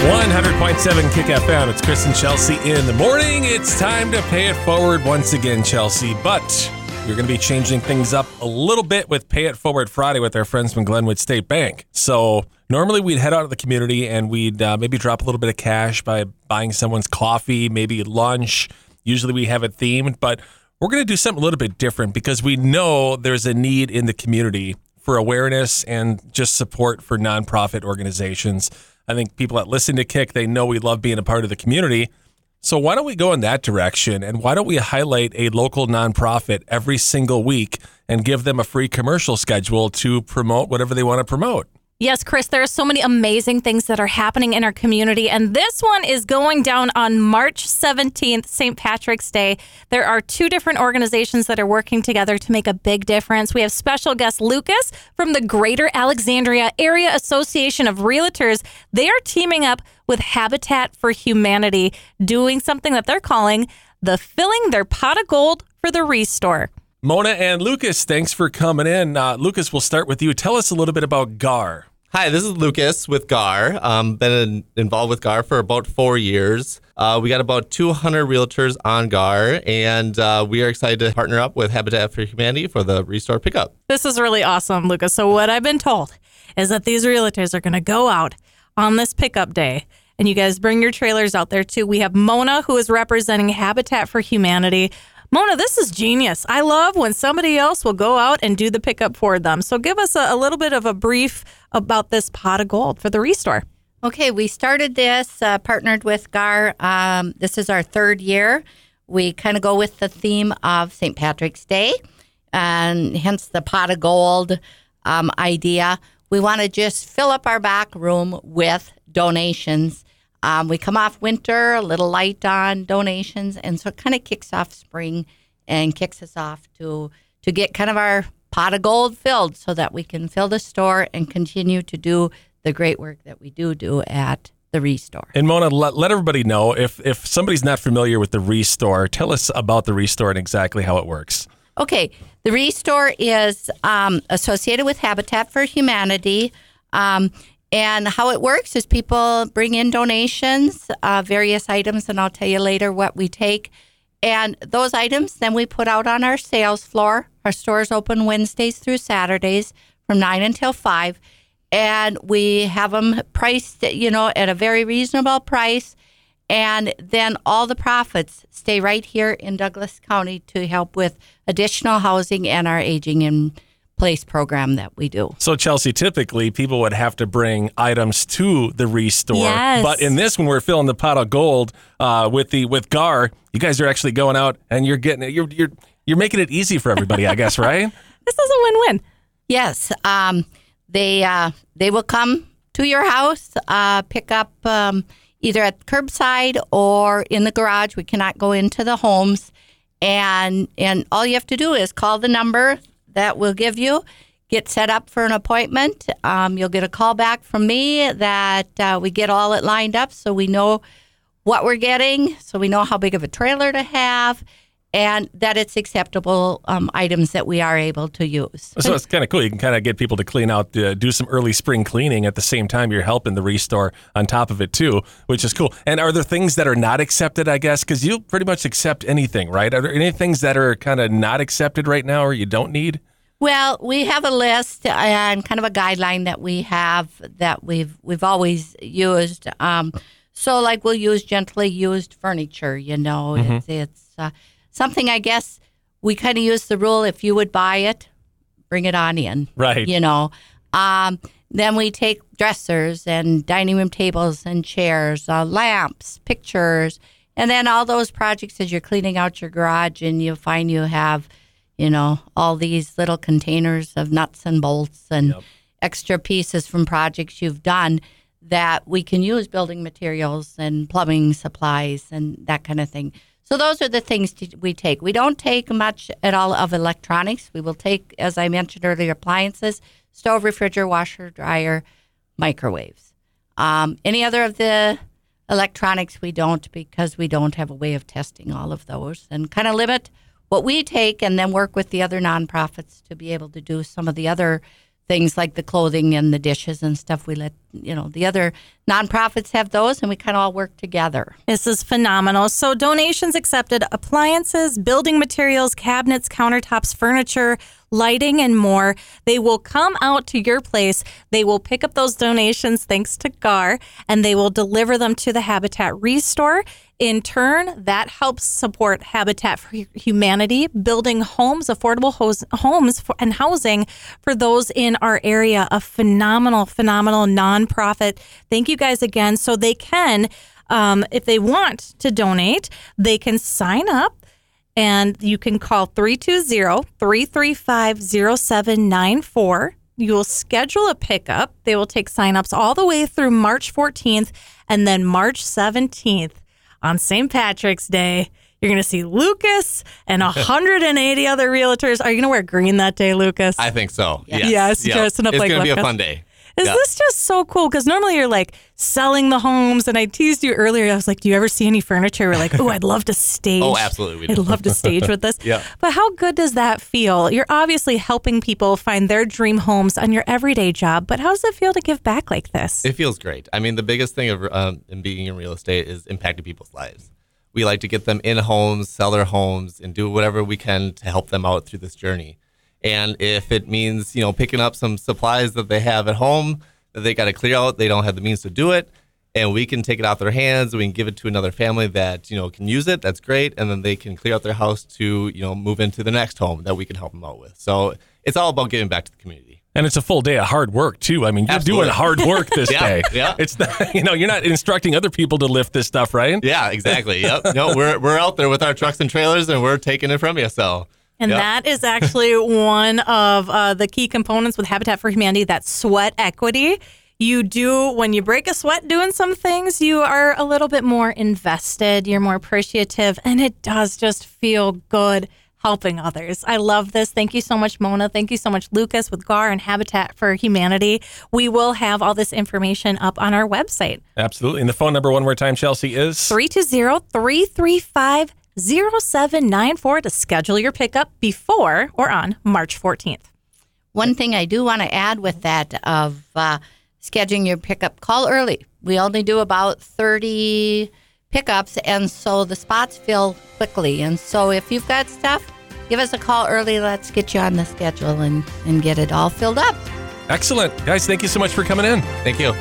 100.7 Kick FM. It's Chris and Chelsea in the morning. It's time to pay it forward once again, Chelsea. But you're going to be changing things up a little bit with Pay It Forward Friday with our friends from Glenwood State Bank. So normally we'd head out to the community and we'd uh, maybe drop a little bit of cash by buying someone's coffee, maybe lunch. Usually we have it themed, but we're going to do something a little bit different because we know there's a need in the community for awareness and just support for nonprofit organizations. I think people that listen to Kick, they know we love being a part of the community. So why don't we go in that direction and why don't we highlight a local nonprofit every single week and give them a free commercial schedule to promote whatever they want to promote? Yes, Chris, there are so many amazing things that are happening in our community. And this one is going down on March 17th, St. Patrick's Day. There are two different organizations that are working together to make a big difference. We have special guest Lucas from the Greater Alexandria Area Association of Realtors. They are teaming up with Habitat for Humanity, doing something that they're calling the Filling Their Pot of Gold for the Restore. Mona and Lucas, thanks for coming in. Uh, Lucas, we'll start with you. Tell us a little bit about GAR. Hi, this is Lucas with GAR. Um, been in, involved with GAR for about four years. Uh, we got about 200 realtors on GAR, and uh, we are excited to partner up with Habitat for Humanity for the Restore Pickup. This is really awesome, Lucas. So, what I've been told is that these realtors are going to go out on this pickup day, and you guys bring your trailers out there too. We have Mona, who is representing Habitat for Humanity. Mona, this is genius. I love when somebody else will go out and do the pickup for them. So give us a, a little bit of a brief about this pot of gold for the restore. Okay, we started this, uh, partnered with GAR. Um, this is our third year. We kind of go with the theme of St. Patrick's Day, and hence the pot of gold um, idea. We want to just fill up our back room with donations um, we come off winter, a little light on donations, and so it kind of kicks off spring and kicks us off to to get kind of our pot of gold filled so that we can fill the store and continue to do the great work that we do do at the Restore. And Mona, let, let everybody know if if somebody's not familiar with the Restore, tell us about the Restore and exactly how it works. Okay, the Restore is um, associated with Habitat for Humanity. Um, and how it works is people bring in donations, uh, various items, and I'll tell you later what we take. And those items then we put out on our sales floor. Our stores open Wednesdays through Saturdays from 9 until 5. And we have them priced, you know, at a very reasonable price. And then all the profits stay right here in Douglas County to help with additional housing and our aging in place program that we do. So, Chelsea, typically people would have to bring items to the restore, yes. but in this one, we're filling the pot of gold uh, with the with Gar. You guys are actually going out and you're getting it. You're you're you're making it easy for everybody, I guess, right? this is a win-win. Yes, um, they uh, they will come to your house, uh, pick up um, either at curbside or in the garage. We cannot go into the homes, and and all you have to do is call the number that we'll give you. Get set up for an appointment. Um, you'll get a call back from me that uh, we get all it lined up so we know what we're getting, so we know how big of a trailer to have, and that it's acceptable um, items that we are able to use. So it's kind of cool. You can kind of get people to clean out, uh, do some early spring cleaning at the same time you're helping the restore on top of it too, which is cool. And are there things that are not accepted? I guess because you pretty much accept anything, right? Are there any things that are kind of not accepted right now or you don't need? Well, we have a list and kind of a guideline that we have that we've we've always used. Um, so, like we'll use gently used furniture. You know, mm-hmm. it's, it's uh, something I guess we kind of use the rule: if you would buy it, bring it on in. Right. You know. Um, then we take dressers and dining room tables and chairs, uh, lamps, pictures, and then all those projects as you're cleaning out your garage and you find you have you know, all these little containers of nuts and bolts and yep. extra pieces from projects you've done that we can use building materials and plumbing supplies and that kind of thing. So those are the things we take. We don't take much at all of electronics. We will take, as I mentioned earlier, appliances, stove, refrigerator, washer, dryer, microwaves. Um, any other of the electronics we don't because we don't have a way of testing all of those and kind of limit what we take and then work with the other nonprofits to be able to do some of the other things like the clothing and the dishes and stuff we let you know the other nonprofits have those, and we kind of all work together. This is phenomenal. So, donations accepted appliances, building materials, cabinets, countertops, furniture, lighting, and more. They will come out to your place. They will pick up those donations thanks to GAR and they will deliver them to the Habitat Restore. In turn, that helps support Habitat for Humanity, building homes, affordable hos- homes for, and housing for those in our area. A phenomenal, phenomenal nonprofit. Thank you guys again. So they can, um, if they want to donate, they can sign up and you can call 320 335 0794. You will schedule a pickup. They will take signups all the way through March 14th and then March 17th on St. Patrick's Day. You're going to see Lucas and 180 other realtors. Are you going to wear green that day, Lucas? I think so. Yes. Yes, Yep. dressing up it's like going to be a fun day. Is Yeah. this just so cool? Because normally you're like selling the homes, and I teased you earlier. I was like, "Do you ever see any furniture?" We're like, "Oh, I'd love to stage." Oh, absolutely I'd love to stage with this. Yeah. But how good does that feel? You're obviously helping people find their dream homes on your everyday job. But how does it feel to give back like this? It feels great. I mean, the biggest thing of um, in being in real estate is impacting people's lives. We like to get them in homes, sell their homes, and do whatever we can to help them out through this journey. And if it means you know picking up some supplies that they have at home that they got to clear out, they don't have the means to do it, and we can take it out their hands. We can give it to another family that you know can use it. That's great, and then they can clear out their house to you know move into the next home that we can help them out with. So it's all about giving back to the community. And it's a full day of hard work too. I mean, you're Absolutely. doing hard work this Yeah, day. yeah. It's not, you know, you're not instructing other people to lift this stuff, right? Yeah, exactly. Yep. No, we're we're out there with our trucks and trailers, and we're taking it from you. So. And Yep. that is actually one of uh, the key components with Habitat for Humanity that sweat equity. You do, when you break a sweat doing some things, you are a little bit more invested, you're more appreciative, and it does just feel good helping others. I love this. Thank you so much, Mona. Thank you so much, Lucas, with GAR and Habitat for Humanity. We will have all this information up on our website. Absolutely. And the phone number one more time, Chelsea, is 320 335 0794 to schedule your pickup before or on March 14th. One thing I do want to add with that of uh, scheduling your pickup, call early. We only do about 30 pickups, and so the spots fill quickly. And so if you've got stuff, give us a call early. Let's get you on the schedule and, and get it all filled up. excellent. Guys, thank you so much for coming in. Thank you.